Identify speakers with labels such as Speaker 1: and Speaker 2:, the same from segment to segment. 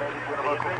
Speaker 1: Thank you for
Speaker 2: the local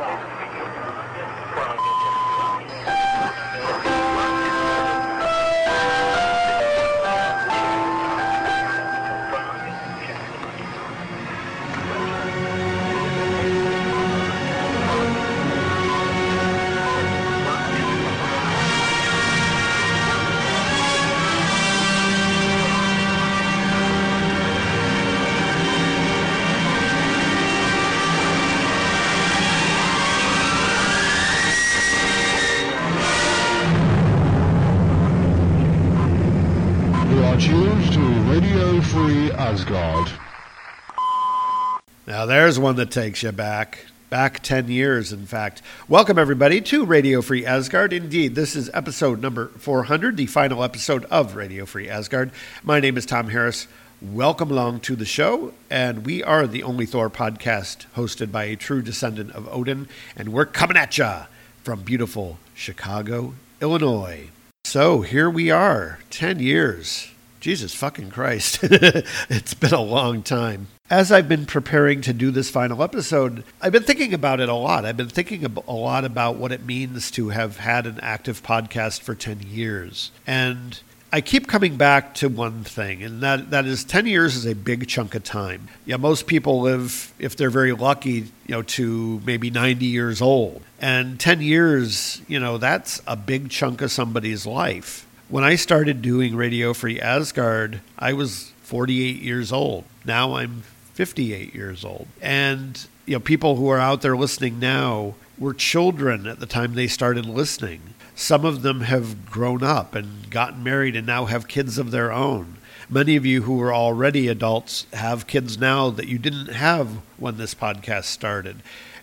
Speaker 2: one that takes you back. Back 10 years, in fact. Welcome, everybody, to Radio Free Asgard. Indeed, this is episode number 400, the final episode of Radio Free Asgard. My name is Tom Harris. Welcome along to the show. And we are the only Thor podcast hosted by a true descendant of Odin. And we're coming at ya from beautiful Chicago, Illinois. So here we are, 10 years. Jesus fucking Christ. it's been a long time. As I've been preparing to do this final episode, I've been thinking about it a lot. I've been thinking a lot about what it means to have had an active podcast for 10 years. And I keep coming back to one thing, and that, that is 10 years is a big chunk of time. Yeah, most people live, if they're very lucky, you know, to maybe 90 years old. And 10 years, you know, that's a big chunk of somebody's life. When I started doing Radio Free Asgard, I was 48 years old. Now I'm 58 years old. And, you know, people who are out there listening now were children at the time they started listening. Some of them have grown up and gotten married and now have kids of their own. Many of you who are already adults have kids now that you didn't have when this podcast started.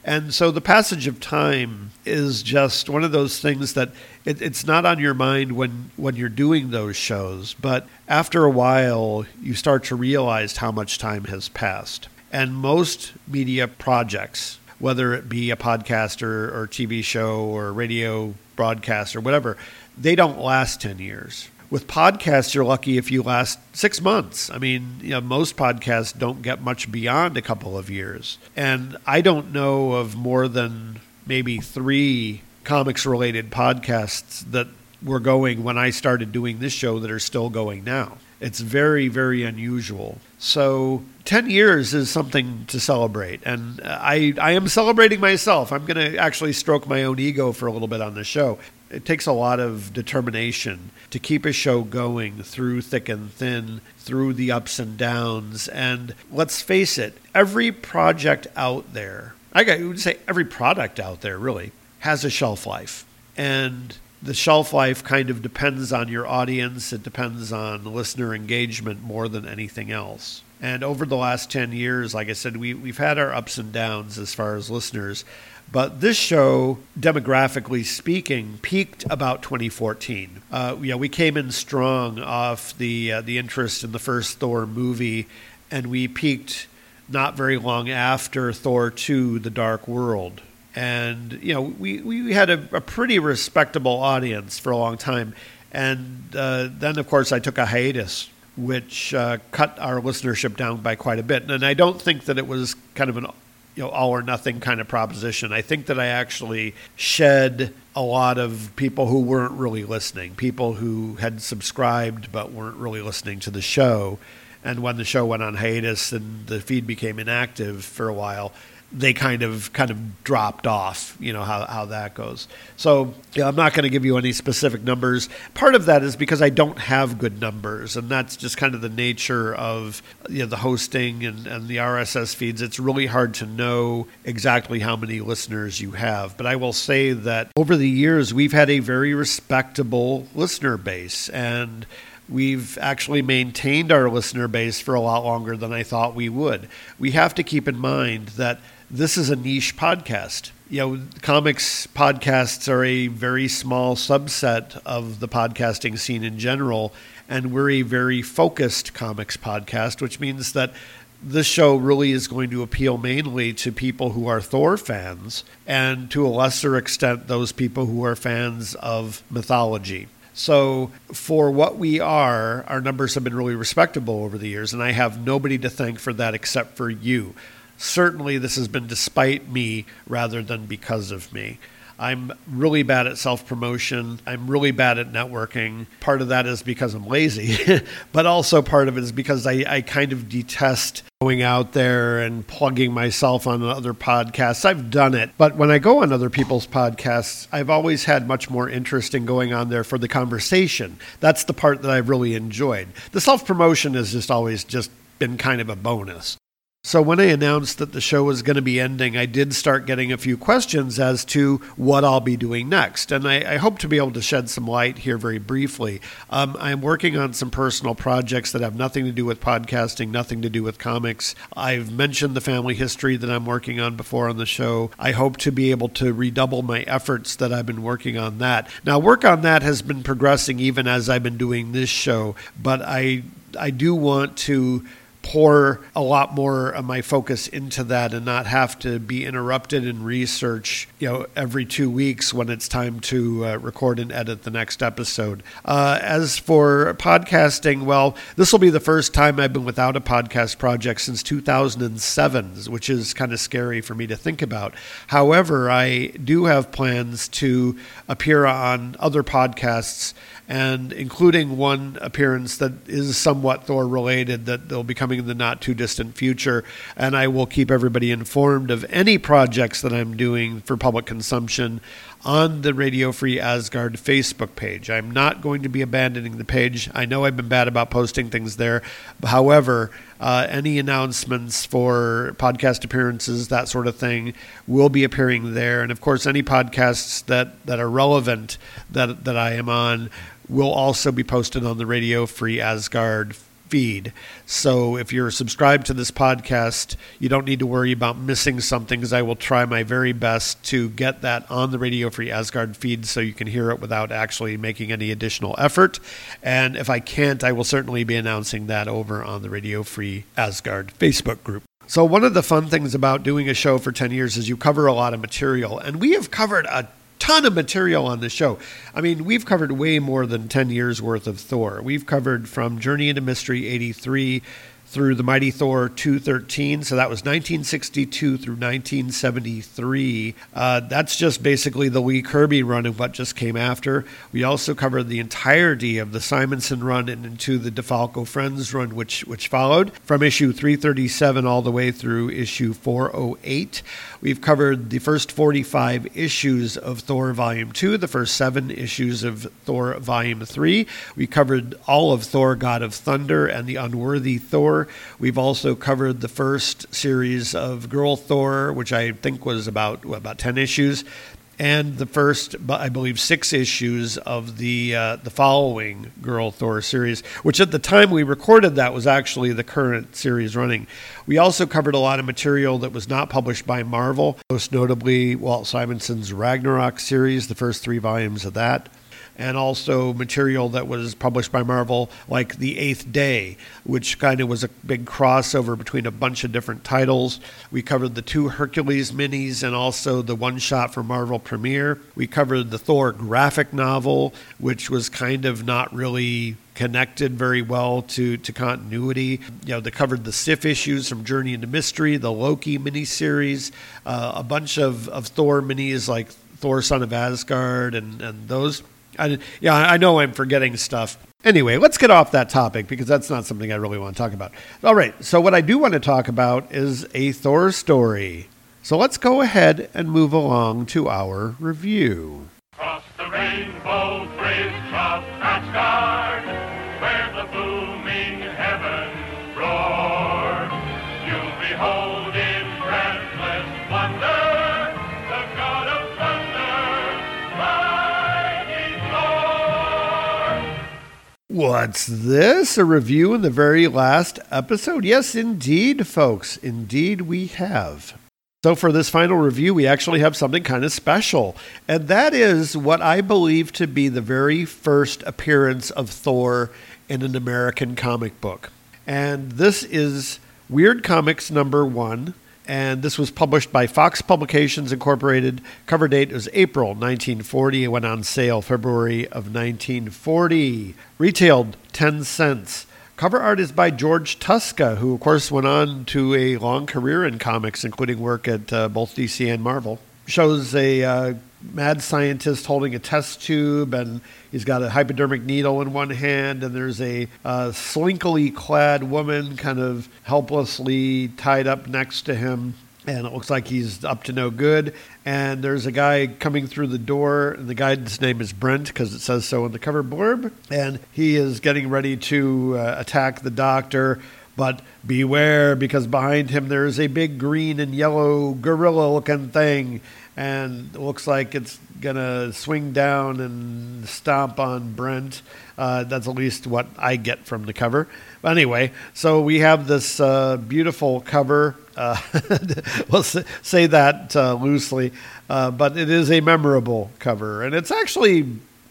Speaker 2: And so the passage of time is just one of those things that it, it's not on your mind when, when you're doing those shows, but after a while, you start to realize how much time has passed. And most media projects, whether it be a podcast or, or TV show or radio broadcast or whatever, they don't last 10 years. With podcasts, you're lucky if you last six months. I mean, you know, most podcasts don't get much beyond a couple of years. And I don't know of more than maybe three comics related podcasts that were going when I started doing this show that are still going now. It's very, very unusual. So, 10 years is something to celebrate. And uh, I, I am celebrating myself. I'm going to actually stroke my own ego for a little bit on the show. It takes a lot of determination to keep a show going through thick and thin, through the ups and downs. And let's face it, every project out there, I would say every product out there really, has a shelf life. And the shelf life kind of depends on your audience, it depends on listener engagement more than anything else. And over the last 10 years, like I said, we, we've had our ups and downs as far as listeners. But this show, demographically speaking, peaked about 2014. Uh, yeah, we came in strong off the uh, the interest in the first Thor movie, and we peaked not very long after Thor 2: The Dark World. And you know, we we had a, a pretty respectable audience for a long time, and uh, then of course I took a hiatus which uh, cut our listenership down by quite a bit. And I don't think that it was kind of an you know all or nothing kind of proposition. I think that I actually shed a lot of people who weren't really listening, people who had subscribed but weren't really listening to the show. And when the show went on hiatus and the feed became inactive for a while, they kind of kind of dropped off. You know how how that goes. So I'm not going to give you any specific numbers. Part of that is because I don't have good numbers, and that's just kind of the nature of you know, the hosting and, and the RSS feeds. It's really hard to know exactly how many listeners you have. But I will say that over the years we've had a very respectable listener base and. We've actually maintained our listener base for a lot longer than I thought we would. We have to keep in mind that this is a niche podcast. You know, comics podcasts are a very small subset of the podcasting scene in general, and we're a very focused comics podcast, which means that this show really is going to appeal mainly to people who are Thor fans, and to a lesser extent, those people who are fans of mythology. So, for what we are, our numbers have been really respectable over the years, and I have nobody to thank for that except for you. Certainly this has been despite me rather than because of me. I'm really bad at self promotion. I'm really bad at networking. Part of that is because I'm lazy, but also part of it is because I, I kind of detest going out there and plugging myself on other podcasts. I've done it, but when I go on other people's podcasts, I've always had much more interest in going on there for the conversation. That's the part that I've really enjoyed. The self promotion has just always just been kind of a bonus. So, when I announced that the show was going to be ending, I did start getting a few questions as to what I'll be doing next. And I, I hope to be able to shed some light here very briefly. Um, I'm working on some personal projects that have nothing to do with podcasting, nothing to do with comics. I've mentioned the family history that I'm working on before on the show. I hope to be able to redouble my efforts that I've been working on that. Now, work on that has been progressing even as I've been doing this show, but I I do want to pour a lot more of my focus into that and not have to be interrupted in research, you know, every two weeks when it's time to uh, record and edit the next episode. Uh, as for podcasting, well, this will be the first time I've been without a podcast project since 2007, which is kind of scary for me to think about. However, I do have plans to appear on other podcasts and including one appearance that is somewhat Thor related that they'll be coming in the not too distant future. And I will keep everybody informed of any projects that I'm doing for public consumption on the Radio Free Asgard Facebook page. I'm not going to be abandoning the page. I know I've been bad about posting things there. However, uh, any announcements for podcast appearances, that sort of thing, will be appearing there. And of course, any podcasts that, that are relevant that, that I am on will also be posted on the Radio Free Asgard feed. So if you're subscribed to this podcast, you don't need to worry about missing something because I will try my very best to get that on the Radio Free Asgard feed so you can hear it without actually making any additional effort. And if I can't, I will certainly be announcing that over on the Radio Free Asgard Facebook group. So, one of the fun things about doing a show for 10 years is you cover a lot of material. And we have covered a ton of material on the show. I mean, we've covered way more than 10 years worth of Thor. We've covered from Journey into Mystery 83 through the Mighty Thor 213. So that was 1962 through 1973. Uh, that's just basically the Lee Kirby run of what just came after. We also covered the entirety of the Simonson run and into the DeFalco Frenz run, which, which followed from issue 337 all the way through issue 408. We've covered the first 45 issues of Thor Volume 2, the first seven issues of Thor Volume 3. We covered all of Thor God of Thunder and the Unworthy Thor. We've also covered the first series of Girl Thor, which I think was about what, about 10 issues and the first, I believe, six issues of the uh, the following Girl Thor series, which at the time we recorded that was actually the current series running. We also covered a lot of material that was not published by Marvel, most notably Walt Simonson's Ragnarok series, the first three volumes of that and also material that was published by Marvel, like The Eighth Day, which kind of was a big crossover between a bunch of different titles. We covered the two Hercules minis and also the one shot for Marvel Premiere. We covered the Thor graphic novel, which was kind of not really connected very well to, to continuity. You know, they covered the Sif issues from Journey into Mystery, the Loki miniseries, uh, a bunch of, of Thor minis like Thor Son of Asgard and, and those. I, yeah, I know I'm forgetting stuff. Anyway, let's get off that topic because that's not something I really want to talk about. All right, so what I do want to talk about is a Thor story. So let's go ahead and move along to our review.
Speaker 3: The rainbow bridge of Asgard, where the
Speaker 2: What's this? A review in the very last episode? Yes, indeed, folks. Indeed, we have. So, for this final review, we actually have something kind of special. And that is what I believe to be the very first appearance of Thor in an American comic book. And this is Weird Comics number one. And this was published by Fox Publications Incorporated. Cover date was April 1940. It went on sale February of 1940. Retailed 10 cents. Cover art is by George Tuska, who, of course, went on to a long career in comics, including work at uh, both DC and Marvel. Shows a uh, mad scientist holding a test tube, and he's got a hypodermic needle in one hand, and there's a uh, slinkily clad woman kind of helplessly tied up next to him. And it looks like he's up to no good. And there's a guy coming through the door, and the guy's name is Brent because it says so in the cover blurb. And he is getting ready to uh, attack the doctor. But beware, because behind him there's a big green and yellow gorilla looking thing and it looks like it's gonna swing down and stomp on Brent. Uh, that's at least what I get from the cover. But anyway, so we have this uh, beautiful cover. Uh, we'll say that uh, loosely, uh, but it is a memorable cover, and it's actually.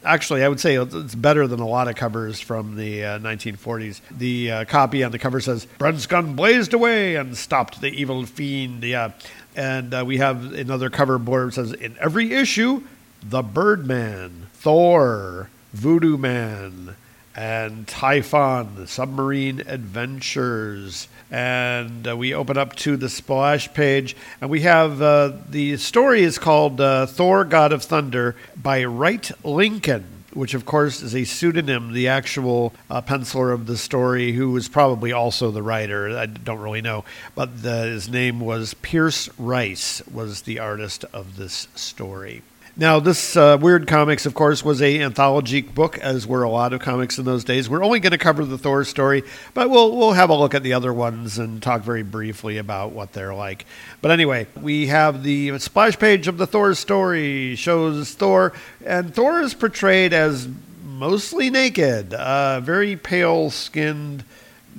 Speaker 2: Actually, I would say it's better than a lot of covers from the 1940s. Uh, the copy on the cover says, Brent's gun blazed away and stopped the evil fiend. Yeah, and uh, we have another cover board that says, in every issue, the Birdman, Thor, Voodoo Man, and Typhon, Submarine Adventures. And uh, we open up to the splash page, and we have uh, the story is called uh, Thor, God of Thunder by Wright Lincoln which of course is a pseudonym, the actual uh, penciler of the story, who was probably also the writer. I don't really know, but the, his name was Pierce Rice, was the artist of this story. Now, this uh, Weird Comics, of course, was a anthology book, as were a lot of comics in those days. We're only going to cover the Thor story, but we'll we'll have a look at the other ones and talk very briefly about what they're like. But anyway, we have the splash page of the Thor story shows Thor, and Thor is portrayed as mostly naked, uh, very pale skinned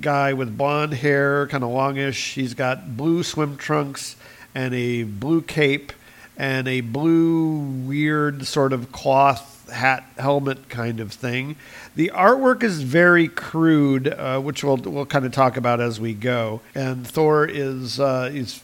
Speaker 2: guy with blonde hair, kind of longish. He's got blue swim trunks and a blue cape and a blue, weird sort of cloth hat helmet kind of thing. The artwork is very crude, uh, which we'll we'll kind of talk about as we go. And Thor is uh, is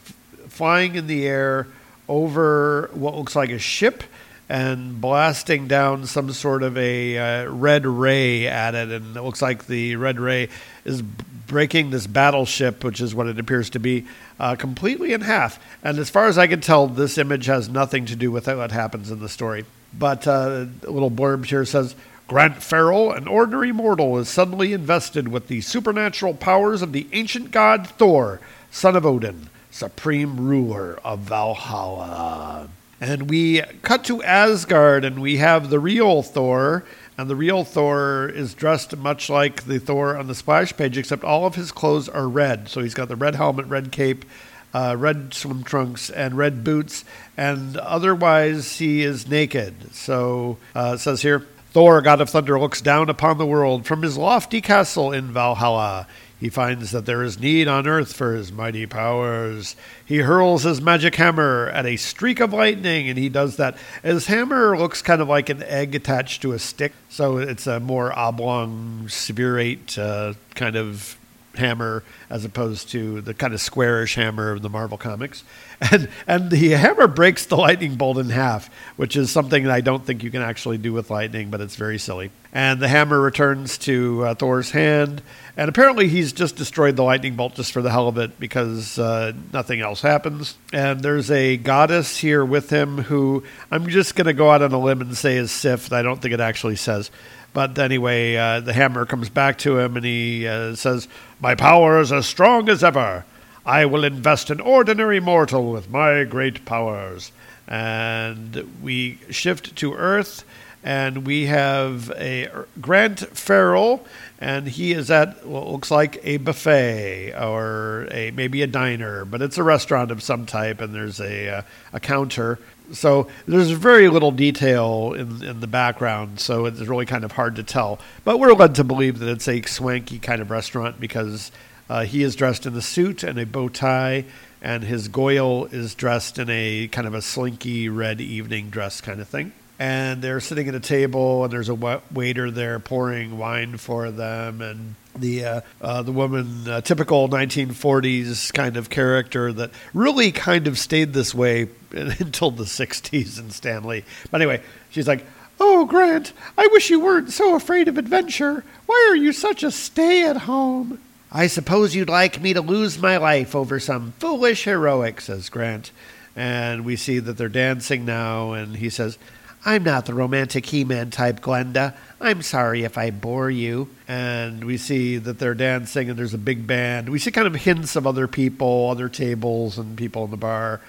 Speaker 2: flying in the air over what looks like a ship and blasting down some sort of a uh, red ray at it, and it looks like the red ray is breaking this battleship, which is what it appears to be, uh, completely in half. And as far as I can tell, this image has nothing to do with what happens in the story. But uh, a little blurb here says Grant Farrell, an ordinary mortal, is suddenly invested with the supernatural powers of the ancient god Thor, son of Odin, supreme ruler of Valhalla. And we cut to Asgard, and we have the real Thor and the real Thor is dressed much like the Thor on the splash page, except all of his clothes are red. So he's got the red helmet, red cape, uh, red swim trunks, and red boots, and otherwise he is naked. So uh, it says here Thor, god of thunder, looks down upon the world from his lofty castle in Valhalla. He finds that there is need on earth for his mighty powers. He hurls his magic hammer at a streak of lightning, and he does that. His hammer looks kind of like an egg attached to a stick, so it's a more oblong, spherate uh, kind of hammer as opposed to the kind of squarish hammer of the Marvel comics. And and the hammer breaks the lightning bolt in half, which is something that I don't think you can actually do with lightning, but it's very silly. And the hammer returns to uh, Thor's hand, and apparently he's just destroyed the lightning bolt just for the hell of it because uh, nothing else happens. And there's a goddess here with him who I'm just going to go out on a limb and say is Sif. I don't think it actually says. But anyway, uh, the hammer comes back to him and he uh, says, My power is as strong as ever. I will invest an ordinary mortal with my great powers. And we shift to Earth and we have a Grant Farrell, and he is at what looks like a buffet or a maybe a diner, but it's a restaurant of some type, and there's a uh, a counter so there's very little detail in, in the background, so it's really kind of hard to tell. But we're led to believe that it's a swanky kind of restaurant because uh, he is dressed in a suit and a bow tie, and his Goyle is dressed in a kind of a slinky red evening dress kind of thing and they're sitting at a table, and there's a waiter there pouring wine for them, and the uh, uh, the woman, uh, typical 1940s kind of character that really kind of stayed this way until the 60s in Stan Lee. But anyway, she's like, Oh, Grant, I wish you weren't so afraid of adventure. Why are you such a stay at home? I suppose you'd like me to lose my life over some foolish heroic, says Grant. And we see that they're dancing now, and he says, I'm not the romantic He Man type, Glenda. I'm sorry if I bore you. And we see that they're dancing, and there's a big band. We see kind of hints of other people, other tables, and people in the bar.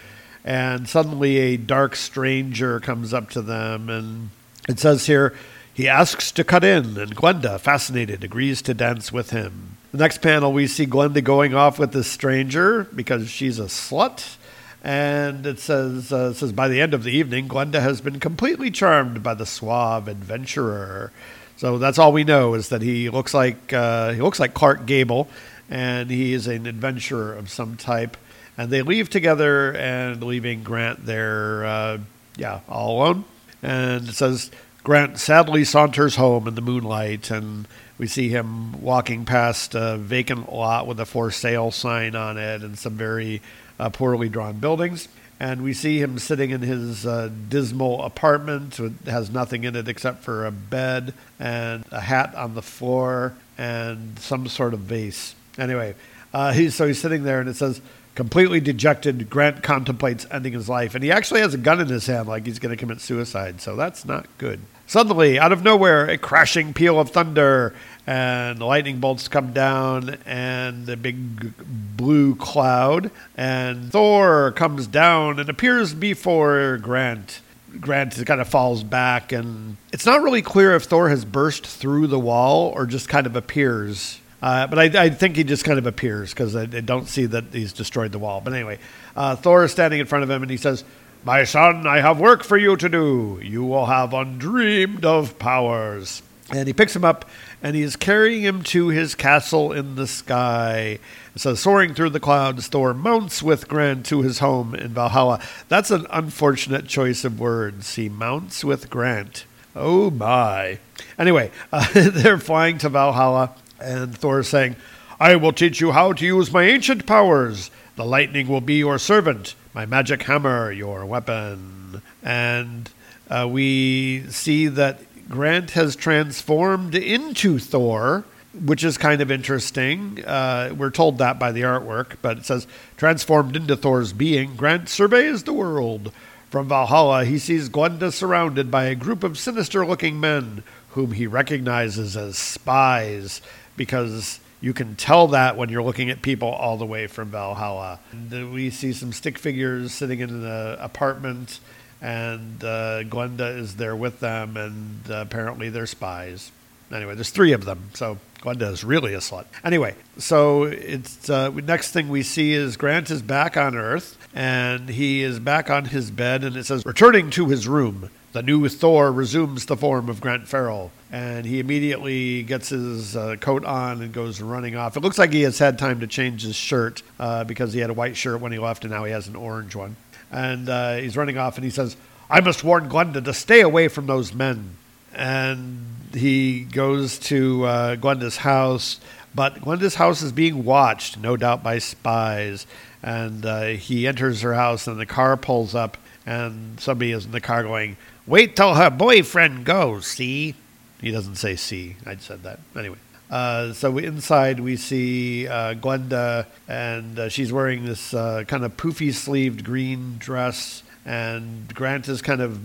Speaker 2: And suddenly a dark stranger comes up to them, and it says here, he asks to cut in, and Glenda, fascinated, agrees to dance with him. The next panel, we see Glenda going off with this stranger because she's a slut. And it says, uh, it says, by the end of the evening, Glenda has been completely charmed by the suave adventurer. So that's all we know is that he looks like uh, he looks like Clark Gable, and he is an adventurer of some type. And they leave together, and leaving Grant there, uh, yeah, all alone. And it says Grant sadly saunters home in the moonlight, and we see him walking past a vacant lot with a for sale sign on it and some very uh, poorly drawn buildings. And we see him sitting in his uh, dismal apartment. It has nothing in it except for a bed and a hat on the floor and some sort of vase. Anyway, uh, he's, so he's sitting there and it says, completely dejected, Grant contemplates ending his life. And he actually has a gun in his hand like he's going to commit suicide. So that's not good. Suddenly, out of nowhere, a crashing peal of thunder and lightning bolts come down and a big blue cloud and Thor comes down and appears before Grant. Grant kind of falls back and it's not really clear if Thor has burst through the wall or just kind of appears. Uh, but I, I, think he just kind of appears because I, I, don't see that he's destroyed the wall. But anyway, uh, Thor is standing in front of him and he says, My son, I have work for you to do. You will have undreamed of powers. And he picks him up and he is carrying him to his castle in the sky. So, soaring through the clouds, Thor mounts with Grant to his home in Valhalla. That's an unfortunate choice of words. He mounts with Grant. Oh my. Anyway, uh, they're flying to Valhalla, and Thor saying, I will teach you how to use my ancient powers. The lightning will be your servant, my magic hammer, your weapon. And uh, we see that Grant has transformed into Thor, which is kind of interesting. Uh, we're told that by the artwork, but it says transformed into Thor's being. Grant surveys the world. From Valhalla, he sees Glenda surrounded by a group of sinister looking men whom he recognizes as spies because you can tell that when you're looking at people all the way from Valhalla. We see some stick figures sitting in an apartment and uh, Glenda is there with them, and uh, apparently they're spies. Anyway, there's three of them, so Glenda is really a slut. Anyway, so it's uh, next thing we see is Grant is back on Earth, and he is back on his bed, and it says returning to his room. The new Thor resumes the form of Grant Farrell, and he immediately gets his uh, coat on and goes running off. It looks like he has had time to change his shirt uh, because he had a white shirt when he left, and now he has an orange one and uh, he's running off, and he says, "I must warn Glenda to stay away from those men." And he goes to uh, Glenda's house, but Glenda's house is being watched, no doubt by spies. And uh, he enters her house, and the car pulls up, and somebody is in the car going, "Wait till her boyfriend goes." See, he doesn't say "see." I said that anyway. Uh, so inside we see uh, Glenda, and uh, she's wearing this uh, kind of poofy sleeved green dress, and Grant is kind of.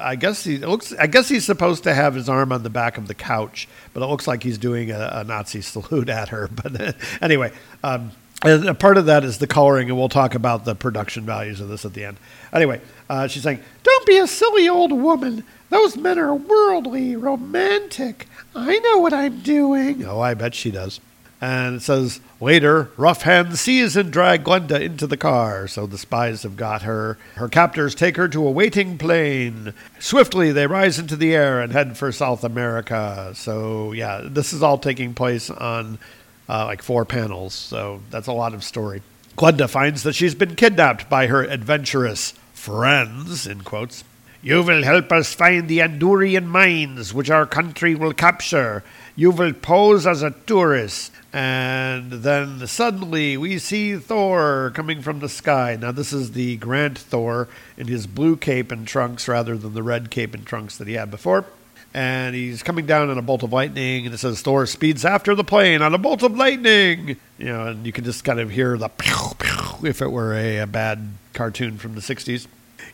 Speaker 2: I guess he looks. I guess he's supposed to have his arm on the back of the couch, but it looks like he's doing a, a Nazi salute at her. But anyway, um, and a part of that is the coloring, and we'll talk about the production values of this at the end. Anyway, uh, she's saying, "Don't be a silly old woman. Those men are worldly, romantic. I know what I'm doing. Oh, I bet she does. And it says later, Rough Hand seize and drag Glenda into the car. So the spies have got her. Her captors take her to a waiting plane. Swiftly, they rise into the air and head for South America. So yeah, this is all taking place on uh, like four panels. So that's a lot of story. Glenda finds that she's been kidnapped by her adventurous friends, in quotes. You will help us find the Andurian mines, which our country will capture. You will pose as a tourist. And then suddenly we see Thor coming from the sky. Now, this is the Grant Thor in his blue cape and trunks rather than the red cape and trunks that he had before. And he's coming down in a bolt of lightning, and it says Thor speeds after the plane on a bolt of lightning. You know, and you can just kind of hear the pew, pew, if it were a, a bad cartoon from the 60s.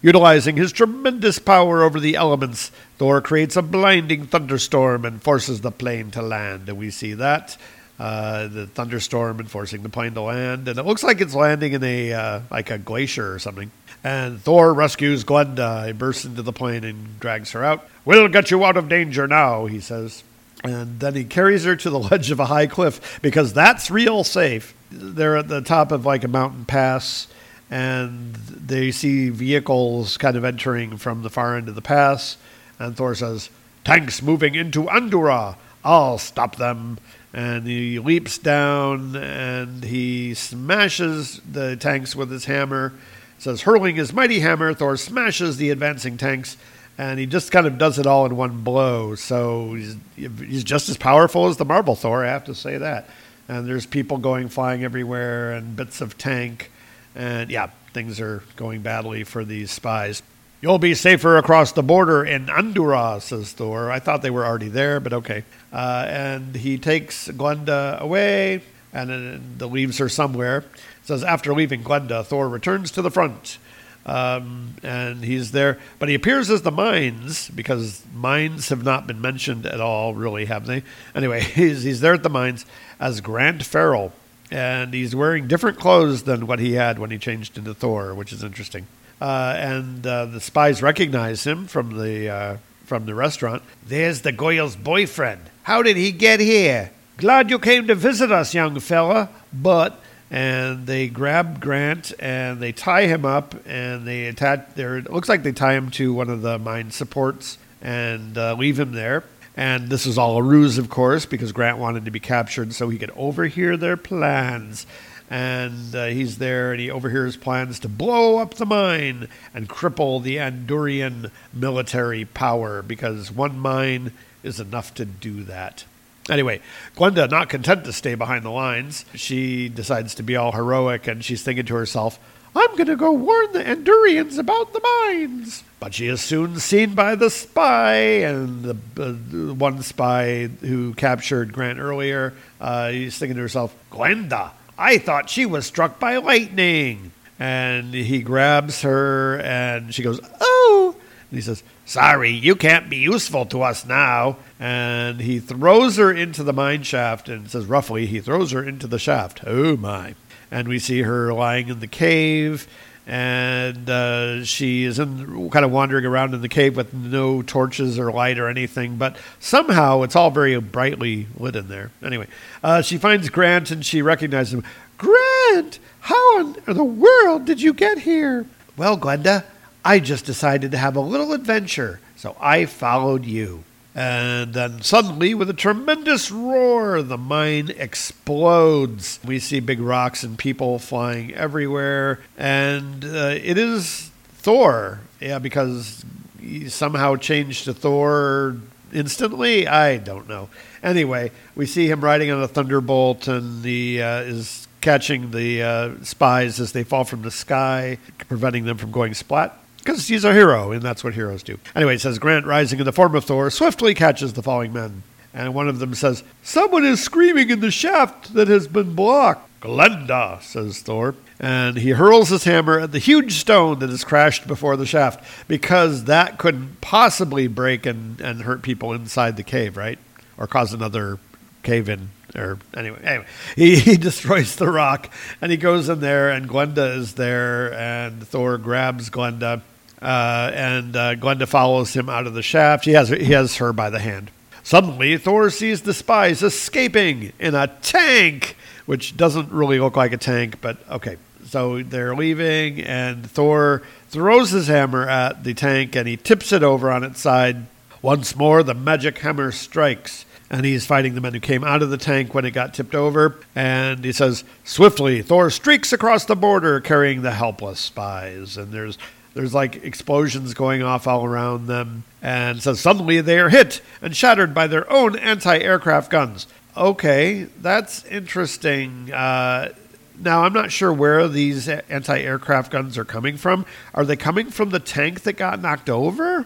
Speaker 2: Utilizing his tremendous power over the elements, Thor creates a blinding thunderstorm and forces the plane to land. And we see that. Uh, the thunderstorm and forcing the plane to land, and it looks like it's landing in a uh, like a glacier or something. And Thor rescues Glenda. He bursts into the plane and drags her out. We'll get you out of danger now, he says. And then he carries her to the ledge of a high cliff because that's real safe. They're at the top of like a mountain pass, and they see vehicles kind of entering from the far end of the pass. And Thor says, Tanks moving into Andura. I'll stop them. And he leaps down and he smashes the tanks with his hammer. Says, hurling his mighty hammer, Thor smashes the advancing tanks, and he just kind of does it all in one blow. So he's, he's just as powerful as the Marvel Thor, I have to say that. And there's people going flying everywhere and bits of tank. And yeah, things are going badly for these spies. You'll be safer across the border in Andura, says Thor. I thought they were already there, but okay. Uh, and he takes Glenda away and then leaves her somewhere. Says after leaving Glenda, Thor returns to the front. Um, and he's there, but he appears as the mines because mines have not been mentioned at all, really, have they? Anyway, he's, he's there at the mines as Grant Farrell, and he's wearing different clothes than what he had when he changed into Thor, which is interesting. Uh, and uh, the spies recognize him from the uh, from the restaurant. There's the Goyle's boyfriend. How did he get here? Glad you came to visit us, young fella. But and they grab Grant and they tie him up and they attach. There, it looks like they tie him to one of the mine supports and uh, leave him there. And this is all a ruse, of course, because Grant wanted to be captured so he could overhear their plans and uh, he's there and he overhears plans to blow up the mine and cripple the Andurian military power because one mine is enough to do that. Anyway, Glenda, not content to stay behind the lines, she decides to be all heroic and she's thinking to herself, I'm going to go warn the Andurians about the mines. But she is soon seen by the spy, and the, uh, one spy who captured Grant earlier, uh, he's thinking to herself, Glenda, I thought she was struck by lightning. And he grabs her and she goes, Oh! And he says, Sorry, you can't be useful to us now. And he throws her into the mine shaft and says, roughly, he throws her into the shaft. Oh my. And we see her lying in the cave and uh, she is in, kind of wandering around in the cave with no torches or light or anything, but somehow it's all very brightly lit in there. Anyway, uh, she finds Grant and she recognizes him. Grant, how in the world did you get here? Well, Glenda, I just decided to have a little adventure, so I followed you. And then suddenly, with a tremendous roar, the mine explodes. We see big rocks and people flying everywhere. And uh, it is Thor. Yeah, because he somehow changed to Thor instantly. I don't know. Anyway, we see him riding on a thunderbolt and he uh, is catching the uh, spies as they fall from the sky, preventing them from going splat because he's a hero, and that's what heroes do. Anyway, it says Grant, rising in the form of Thor, swiftly catches the falling men. And one of them says, Someone is screaming in the shaft that has been blocked. Glenda, says Thor. And he hurls his hammer at the huge stone that has crashed before the shaft because that couldn't possibly break and, and hurt people inside the cave, right? Or cause another cave in. Or anyway, anyway, he, he destroys the rock and he goes in there, and Glenda is there, and Thor grabs Glenda uh, and uh, Glenda follows him out of the shaft. He has, he has her by the hand. Suddenly, Thor sees the spies escaping in a tank, which doesn't really look like a tank, but okay. So they're leaving, and Thor throws his hammer at the tank and he tips it over on its side. Once more, the magic hammer strikes, and he's fighting the men who came out of the tank when it got tipped over. And he says, Swiftly, Thor streaks across the border carrying the helpless spies. And there's there's like explosions going off all around them. And so suddenly they are hit and shattered by their own anti aircraft guns. Okay, that's interesting. Uh, now, I'm not sure where these anti aircraft guns are coming from. Are they coming from the tank that got knocked over?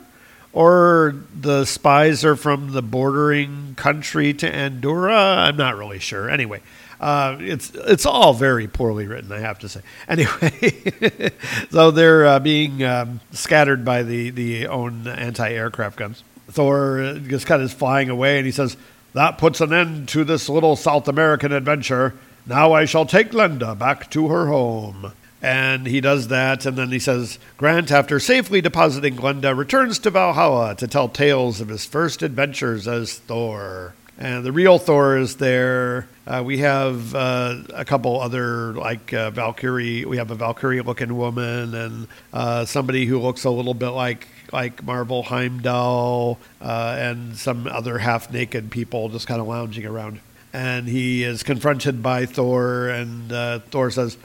Speaker 2: Or the spies are from the bordering country to Andura? I'm not really sure. Anyway, uh, it's it's all very poorly written, I have to say. Anyway, so they're uh, being um, scattered by the the own anti-aircraft guns. Thor just kind of flying away, and he says, "That puts an end to this little South American adventure. Now I shall take Glenda back to her home." And he does that, and then he says, Grant, after safely depositing Glenda, returns to Valhalla to tell tales of his first adventures as Thor. And the real Thor is there. Uh, we have uh, a couple other, like uh, Valkyrie. We have a Valkyrie-looking woman, and uh, somebody who looks a little bit like like Marvel Heimdall, uh, and some other half-naked people just kind of lounging around. And he is confronted by Thor, and uh, Thor says,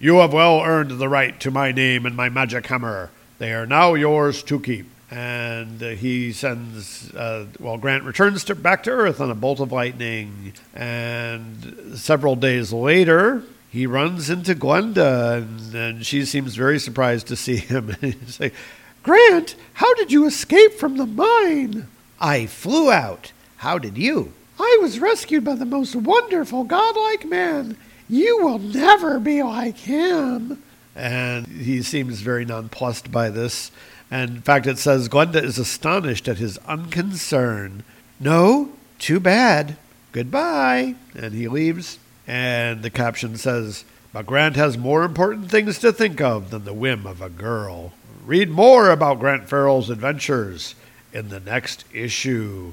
Speaker 2: you have well earned the right to my name and my magic hammer. They are now yours to keep. And uh, he sends, uh, well, Grant returns to, back to Earth on a bolt of lightning. And several days later, he runs into Glenda, and, and she seems very surprised to see him. and He's like, Grant, how did you escape from the mine?
Speaker 4: I flew out. How did you?
Speaker 5: I was rescued by the most wonderful godlike man. You will never be like him.
Speaker 2: And he seems very nonplussed by this. And in fact, it says Glenda is astonished at his unconcern. No, too bad. Goodbye. And he leaves. And the caption says, But Grant has more important things to think of than the whim of a girl. Read more about Grant Farrell's adventures in the next issue.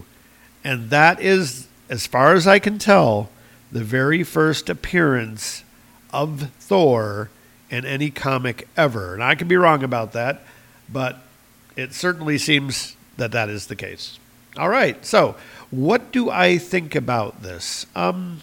Speaker 2: And that is, as far as I can tell, the very first appearance of Thor in any comic ever. And I could be wrong about that, but it certainly seems that that is the case. All right, so what do I think about this? Um,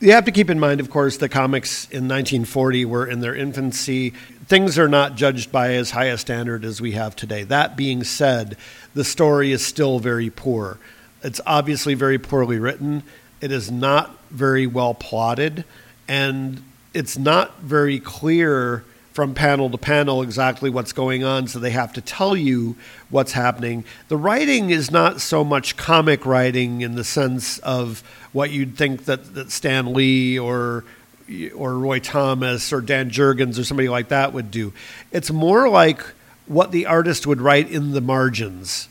Speaker 2: you have to keep in mind, of course, the comics in 1940 were in their infancy. Things are not judged by as high a standard as we have today. That being said, the story is still very poor. It's obviously very poorly written. It is not very well plotted, and it's not very clear from panel to panel exactly what's going on, so they have to tell you what's happening. The writing is not so much comic writing in the sense of what you'd think that, that Stan Lee or or Roy Thomas or Dan Jurgens or somebody like that would do. It's more like what the artist would write in the margins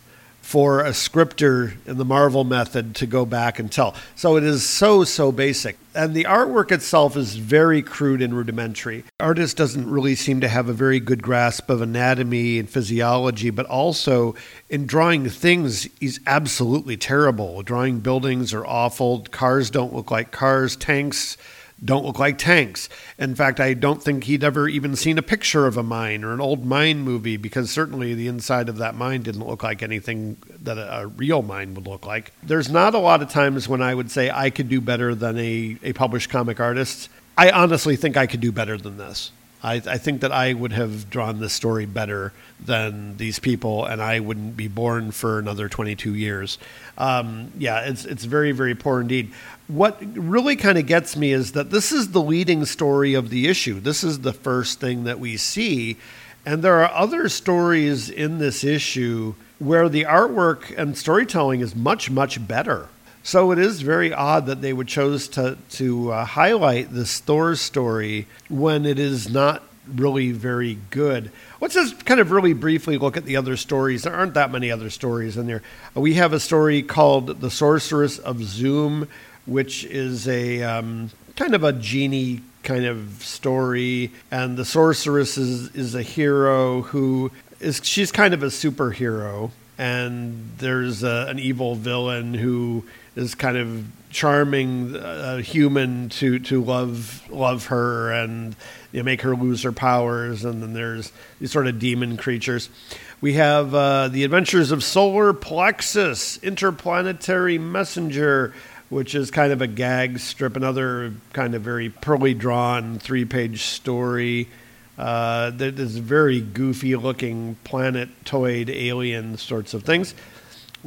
Speaker 2: for a scripter in the Marvel method to go back and tell. So it is so, so basic. And the artwork itself is very crude and rudimentary. Artist doesn't really seem to have a very good grasp of anatomy and physiology, but also in drawing things, he's absolutely terrible. Drawing buildings are awful. Cars don't look like cars. Tanks don't look like tanks. In fact, I don't think he'd ever even seen a picture of a mine or an old mine movie because certainly the inside of that mine didn't look like anything that a, a real mine would look like. There's not a lot of times when I would say I could do better than a, a published comic artist. I honestly think I could do better than this. I, I, think that I would have drawn this story better than these people, and I wouldn't be born for another 22 years. Um, yeah, it's it's very very poor indeed. What really kind of gets me is that this is the leading story of the issue. This is the first thing that we see, and there are other stories in this issue where the artwork and storytelling is much much better. So it is very odd that they would chose to to uh, highlight the Thor story when it is not really very good. Let's just kind of really briefly look at the other stories. There aren't that many other stories in there. We have a story called The Sorceress of Zoom, which is a um, kind of a genie kind of story. And the sorceress is, is a hero who is, she's kind of a superhero. And there's a, an evil villain who is kind of charming a human to to love love her and you know, make her lose her powers and then there's these sort of demon creatures we have uh, the adventures of solar plexus interplanetary messenger which is kind of a gag strip another kind of very poorly drawn three page story Uh, there's very goofy looking planetoid alien sorts of things.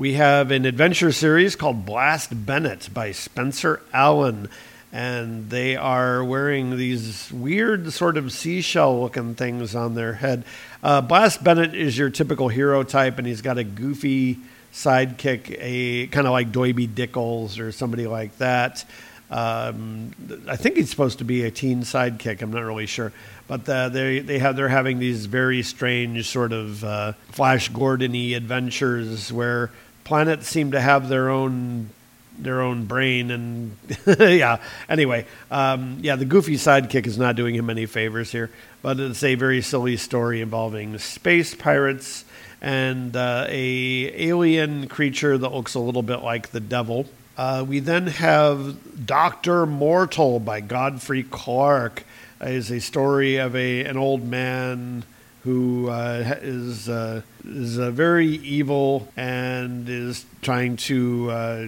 Speaker 2: We have an adventure series called Blast Bennett by Spencer Allen. And they are wearing these weird, sort of seashell looking things on their head. Uh, Blast Bennett is your typical hero type, and he's got a goofy sidekick, a kind of like Doiby Dickles or somebody like that. Um, I think he's supposed to be a teen sidekick. I'm not really sure, but uh, they they have they're having these very strange sort of uh, Flash Gordon-y adventures where planets seem to have their own their own brain and yeah anyway um, yeah the goofy sidekick is not doing him any favors here but it's a very silly story involving space pirates and uh, a alien creature that looks a little bit like the devil uh, we then have Doctor Mortal by Godfrey Clark. Uh, is a story of a an old man who uh, is uh, is very evil and is trying to uh,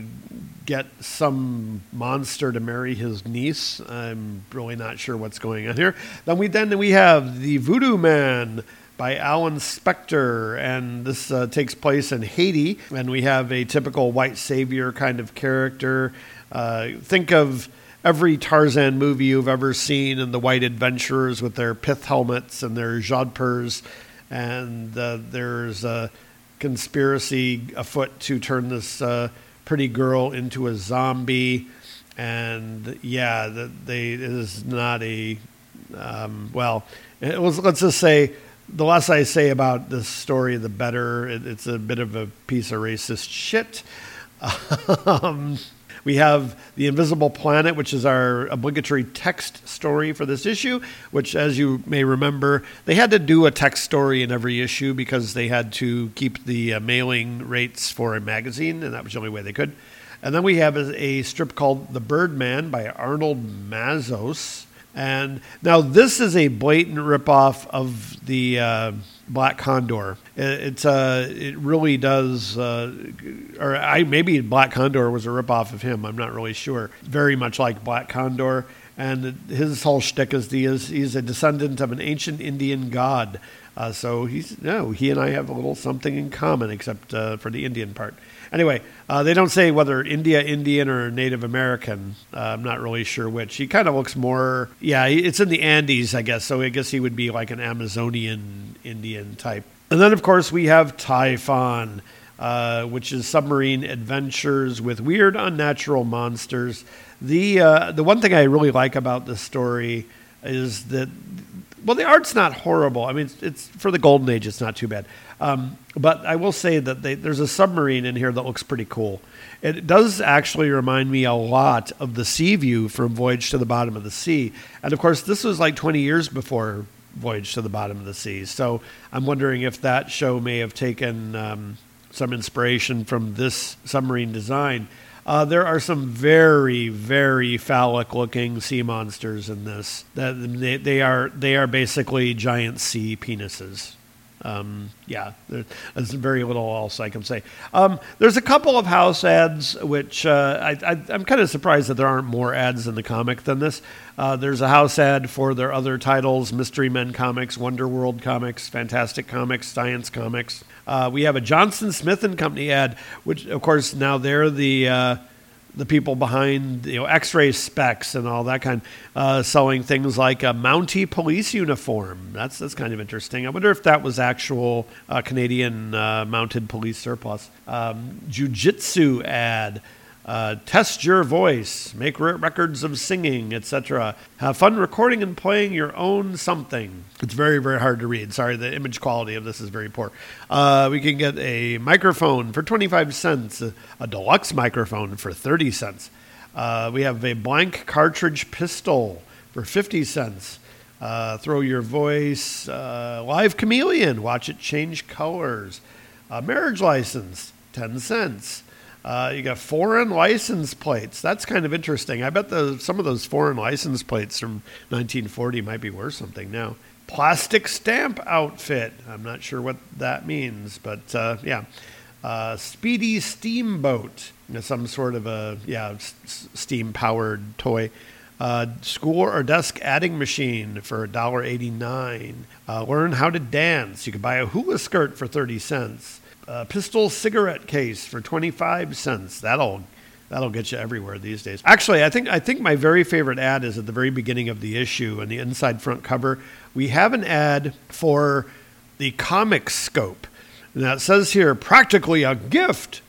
Speaker 2: get some monster to marry his niece. I'm really not sure what's going on here. Then we then we have the Voodoo Man by Alan Spector, and this uh, takes place in Haiti. And we have a typical white savior kind of character. Uh, think of every Tarzan movie you've ever seen, and the white adventurers with their pith helmets and their jodhpurs, and uh, there's a conspiracy afoot to turn this uh, pretty girl into a zombie. And yeah, the, they it is not a um, well. It was let's just say the less I say about this story, the better. It, it's a bit of a piece of racist shit. Um, we have The Invisible Planet, which is our obligatory text story for this issue, which, as you may remember, they had to do a text story in every issue because they had to keep the uh, mailing rates for a magazine, and that was the only way they could. And then we have a, a strip called The Birdman by Arnold Mazos. And now this is a blatant ripoff of the uh, Black Condor. It, it's uh, it really does, uh, or I maybe Black Condor was a ripoff of him. I'm not really sure. Very much like Black Condor, and his whole shtick is the is he's a descendant of an ancient Indian god. Uh, so he's no, he and I have a little something in common, except uh, for the Indian part. Anyway, uh, they don't say whether India Indian or Native American. Uh, I'm not really sure which. He kind of looks more, yeah, it's in the Andes, I guess. So I guess he would be like an Amazonian Indian type. And then, of course, we have Typhon, uh, which is submarine adventures with weird, unnatural monsters. The uh, the one thing I really like about this story is that well, the art's not horrible. I mean, it's, it's for the golden age. It's not too bad. Um, but I will say that they, there's a submarine in here that looks pretty cool. It does actually remind me a lot of the Seaview from Voyage to the Bottom of the Sea. And of course, this was like 20 years before Voyage to the Bottom of the Sea. So I'm wondering if that show may have taken um, some inspiration from this submarine design. Uh, there are some very, very phallic-looking sea monsters in this. That they, they are they are basically giant sea penises. Um, yeah, there's very little else I can say. Um, there's a couple of house ads, which uh, I, am kind of surprised that there aren't more ads in the comic than this. Uh, there's a house ad for their other titles Mystery Men Comics, Wonder World Comics, Fantastic Comics, Science Comics. Uh, we have a Johnson Smith and Company ad, which, of course, now they're the uh, the people behind you know X-ray specs and all that kind, uh, selling things like a Mountie police uniform. That's that's kind of interesting. I wonder if that was actual uh, Canadian uh, mounted police surplus. Um, jiu-jitsu ad. Uh, test your voice, make records of singing, etc. Have fun recording and playing your own something. It's very, very hard to read. Sorry, the image quality of this is very poor. Uh, we can get a microphone for 25 cents, a, a deluxe microphone for 30 cents. Uh, we have a blank cartridge pistol for 50 cents. Uh, throw your voice, uh, live chameleon, watch it change colors. A marriage license, 10 cents. Uh, you got foreign license plates. That's kind of interesting. I bet the, some of those foreign license plates from 1940 might be worth something now. Plastic stamp outfit. I'm not sure what that means, but uh, yeah. Uh, speedy steamboat. You know, some sort of a yeah s- steam powered toy. Uh, school or desk adding machine for $1.89. Uh, learn how to dance. You could buy a hula skirt for 30 cents. Uh, pistol cigarette case for 25 cents. That'll that'll get you everywhere these days. Actually, I think I think my very favorite ad is at the very beginning of the issue and the inside front cover. We have an ad for the comic scope. Now it says here practically a gift.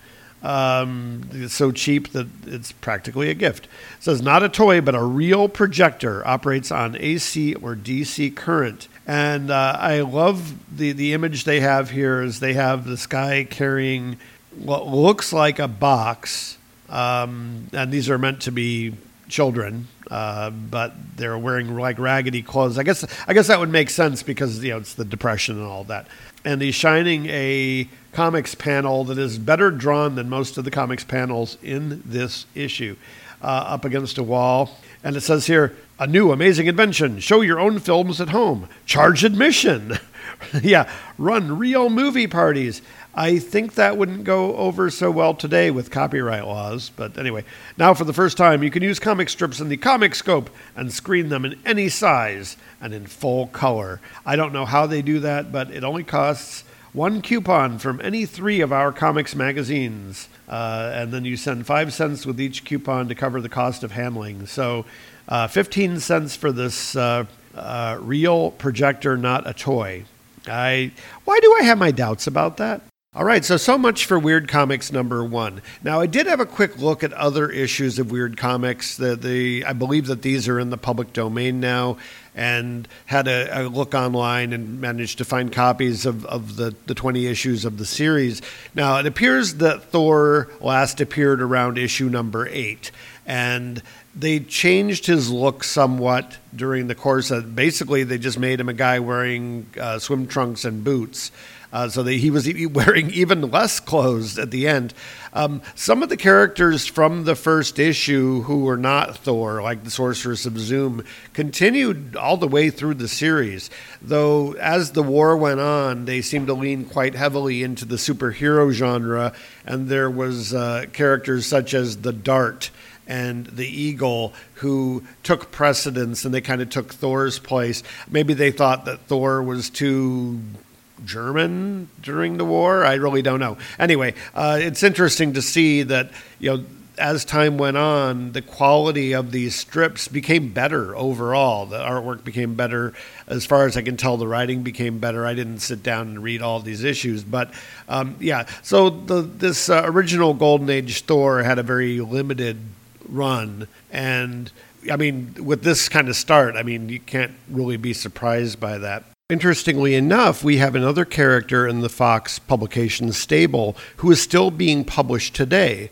Speaker 2: Um, it's so cheap that it's practically a gift. It says not a toy, but a real projector operates on AC or DC current. And uh, I love the, the image they have here is they have this guy carrying what looks like a box. Um, and these are meant to be children, uh, but they're wearing like raggedy clothes. I guess I guess that would make sense because you know it's the depression and all that. And he's shining a comics panel that is better drawn than most of the comics panels in this issue, uh, up against a wall. And it says here, a new amazing invention. Show your own films at home. Charge admission. yeah, run real movie parties. I think that wouldn't go over so well today with copyright laws. But anyway, now for the first time, you can use comic strips in the comic scope and screen them in any size and in full color. I don't know how they do that, but it only costs one coupon from any three of our comics magazines. Uh, and then you send five cents with each coupon to cover the cost of handling. So uh, 15 cents for this uh, uh real projector, not a toy. I, why do I have my doubts about that? All right, so so much for Weird Comics number one. Now, I did have a quick look at other issues of Weird Comics. The, the I believe that these are in the public domain now, and had a, a look online and managed to find copies of, of the, the 20 issues of the series. Now, it appears that Thor last appeared around issue number eight, and they changed his look somewhat during the course of basically they just made him a guy wearing uh, swim trunks and boots uh, so that he was wearing even less clothes at the end. Um, some of the characters from the first issue who were not Thor, like the Sorceress of Zoom, continued all the way through the series. Though as the war went on, they seemed to lean quite heavily into the superhero genre, and there was uh, characters such as the Dart and the eagle who took precedence and they kind of took Thor's place. Maybe they thought that Thor was too German during the war. I really don't know. Anyway, uh, it's interesting to see that you know as time went on, the quality of these strips became better overall. The artwork became better. As far as I can tell, the writing became better. I didn't sit down and read all these issues, but um, yeah. So the, this uh, original Golden Age Thor had a very limited run, and I mean, with this kind of start, I mean, you can't really be surprised by that. Interestingly enough, we have another character in the Fox publication stable who is still being published today,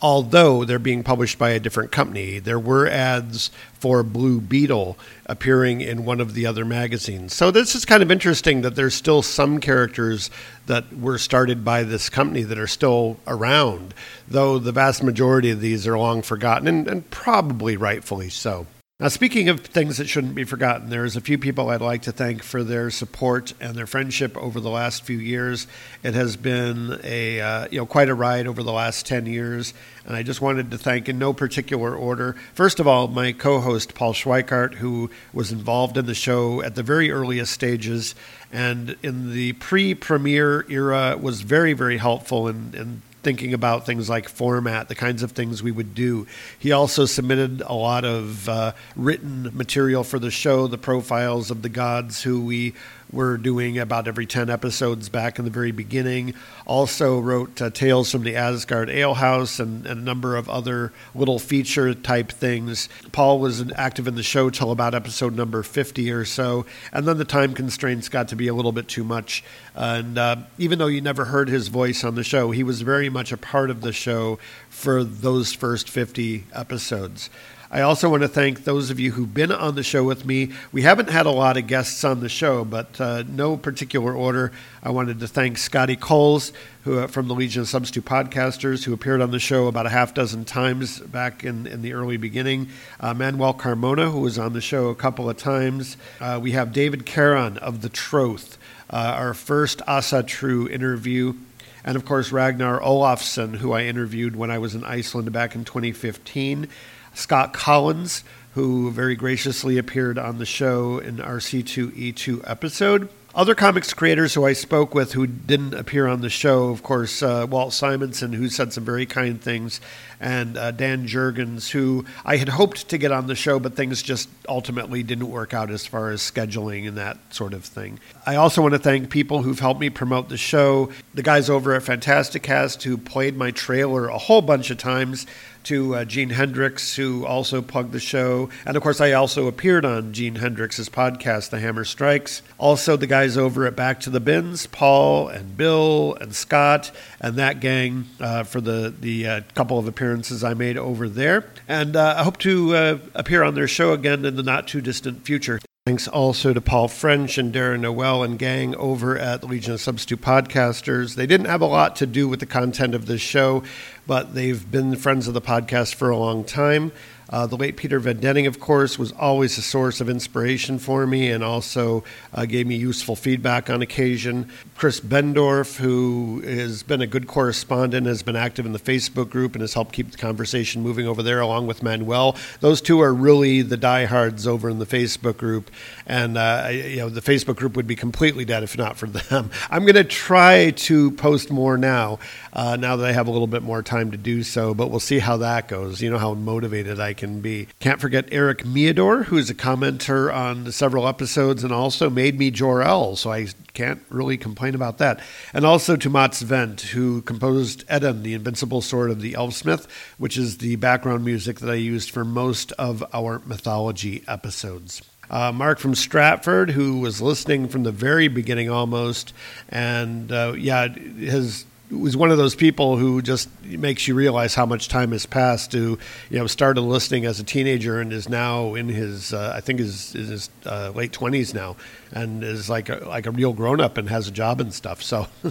Speaker 2: although they're being published by a different company. There were ads for Blue Beetle appearing in one of the other magazines. So this is kind of interesting that there's still some characters that were started by this company that are still around, though the vast majority of these are long forgotten and, and probably rightfully so. Now, speaking of things that shouldn't be forgotten, there's a few people I'd like to thank for their support and their friendship over the last few years. It has been a uh, you know quite a ride over the last ten years, and I just wanted to thank in no particular order. First of all, my co-host Paul Schweikart, who was involved in the show at the very earliest stages, and in the pre-premiere era was very very helpful in, in thinking about things like format, the kinds of things we would do. He also submitted a lot of uh, written material for the show, the profiles of the gods who we were doing about every 10 episodes back in the very beginning. Also wrote uh, Tales from the Asgard Alehouse and, and, a number of other little feature type things. Paul was active in the show till about episode number 50 or so, and then the time constraints got to be a little bit too much. And uh, even though you never heard his voice on the show, he was very much a part of the show for those first 50 episodes. I also want to thank those of you who've been on the show with me. We haven't had a lot of guests on the show, but uh, no particular order. I wanted to thank Scotty Coles, who uh, from the Legion of Substitute Podcasters, who appeared on the show about a half dozen times back in, in the early beginning. Uh, Manuel Carmona, who was on the show a couple of times. Uh, we have David Caron of The Troth, uh, our first Asatru interview and of course Ragnar Olafsson, who I interviewed when I was in Iceland back in 2015. Scott Kolins, who very graciously appeared on the show in our C2E2 episode. Other comics creators who I spoke with who didn't appear on the show, of course, uh, Walt Simonson, who said some very kind things, and uh, Dan Jurgens, who I had hoped to get on the show, but things just ultimately didn't work out as far as scheduling and that sort of thing. I also want to thank people who've helped me promote the show, the guys over at Fantasticast who played my trailer a whole bunch of times to uh, Gene Hendricks, who also plugged the show. And of course, I also appeared on Gene Hendricks' podcast, The Hammer Strikes. Also, the guys over at Back to the Bins, Paul and Bill and Scott and that gang uh, for the, the uh, couple of appearances I made over there. And uh, I hope to uh, appear on their show again in the not too distant future. Thanks also to Paul French and Darren Noel and gang over at Legion of Substitute Podcasters. They didn't have a lot to do with the content of this show, but they've been friends of the podcast for a long time. Uh, the late Peter Vendenning, of course, was always a source of inspiration for me and also uh, gave me useful feedback on occasion. Chris Bendorf, who has been a good correspondent, has been active in the Facebook group and has helped keep the conversation moving over there, along with Manuel. Those two are really the diehards over in the Facebook group, and uh, you know the Facebook group would be completely dead if not for them. I'm going to try to post more now, uh, now that I have a little bit more time to do so, but we'll see how that goes. You know how motivated I can be. Can't forget Eric Meador, who is a commenter on several episodes and also made me Jor-El, so I can't really complain about that. And also to Mats Wendt, who composed Eden, the Invincible Sword of the Elfsmith, which is the background music that I used for most of our mythology episodes. Uh, Mark from Stratford, who was listening from the very beginning almost, and uh, yeah, has was one of those people who just makes you realize how much time has passed. To you know, started listening as a teenager and is now in his, uh, I think, his, his uh, late twenties now, and is like a, like a real grown up and has a job and stuff. So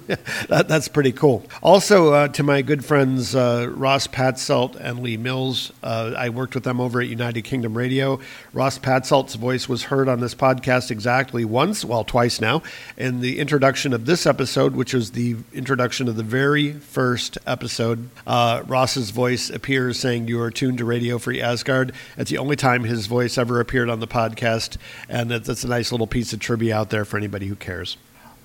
Speaker 2: that, that's pretty cool. Also, uh, to my good friends uh, Ross Patselt and Lee Mills, uh, I worked with them over at United Kingdom Radio. Ross Patselt's voice was heard on this podcast exactly once, well, twice now, in the introduction of this episode, which was the introduction of the very first episode. Uh, Ross's voice appears saying, You are tuned to Radio Free Asgard. It's the only time his voice ever appeared on the podcast, and that's a nice little piece of trivia out there for anybody who cares.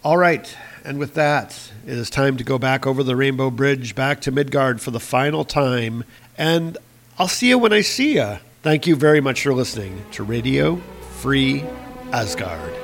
Speaker 2: All right, and with that, it is time to go back over the Rainbow Bridge back to Midgard for the final time, and I'll see you when I see you. Thank you very much for listening to Radio Free Asgard.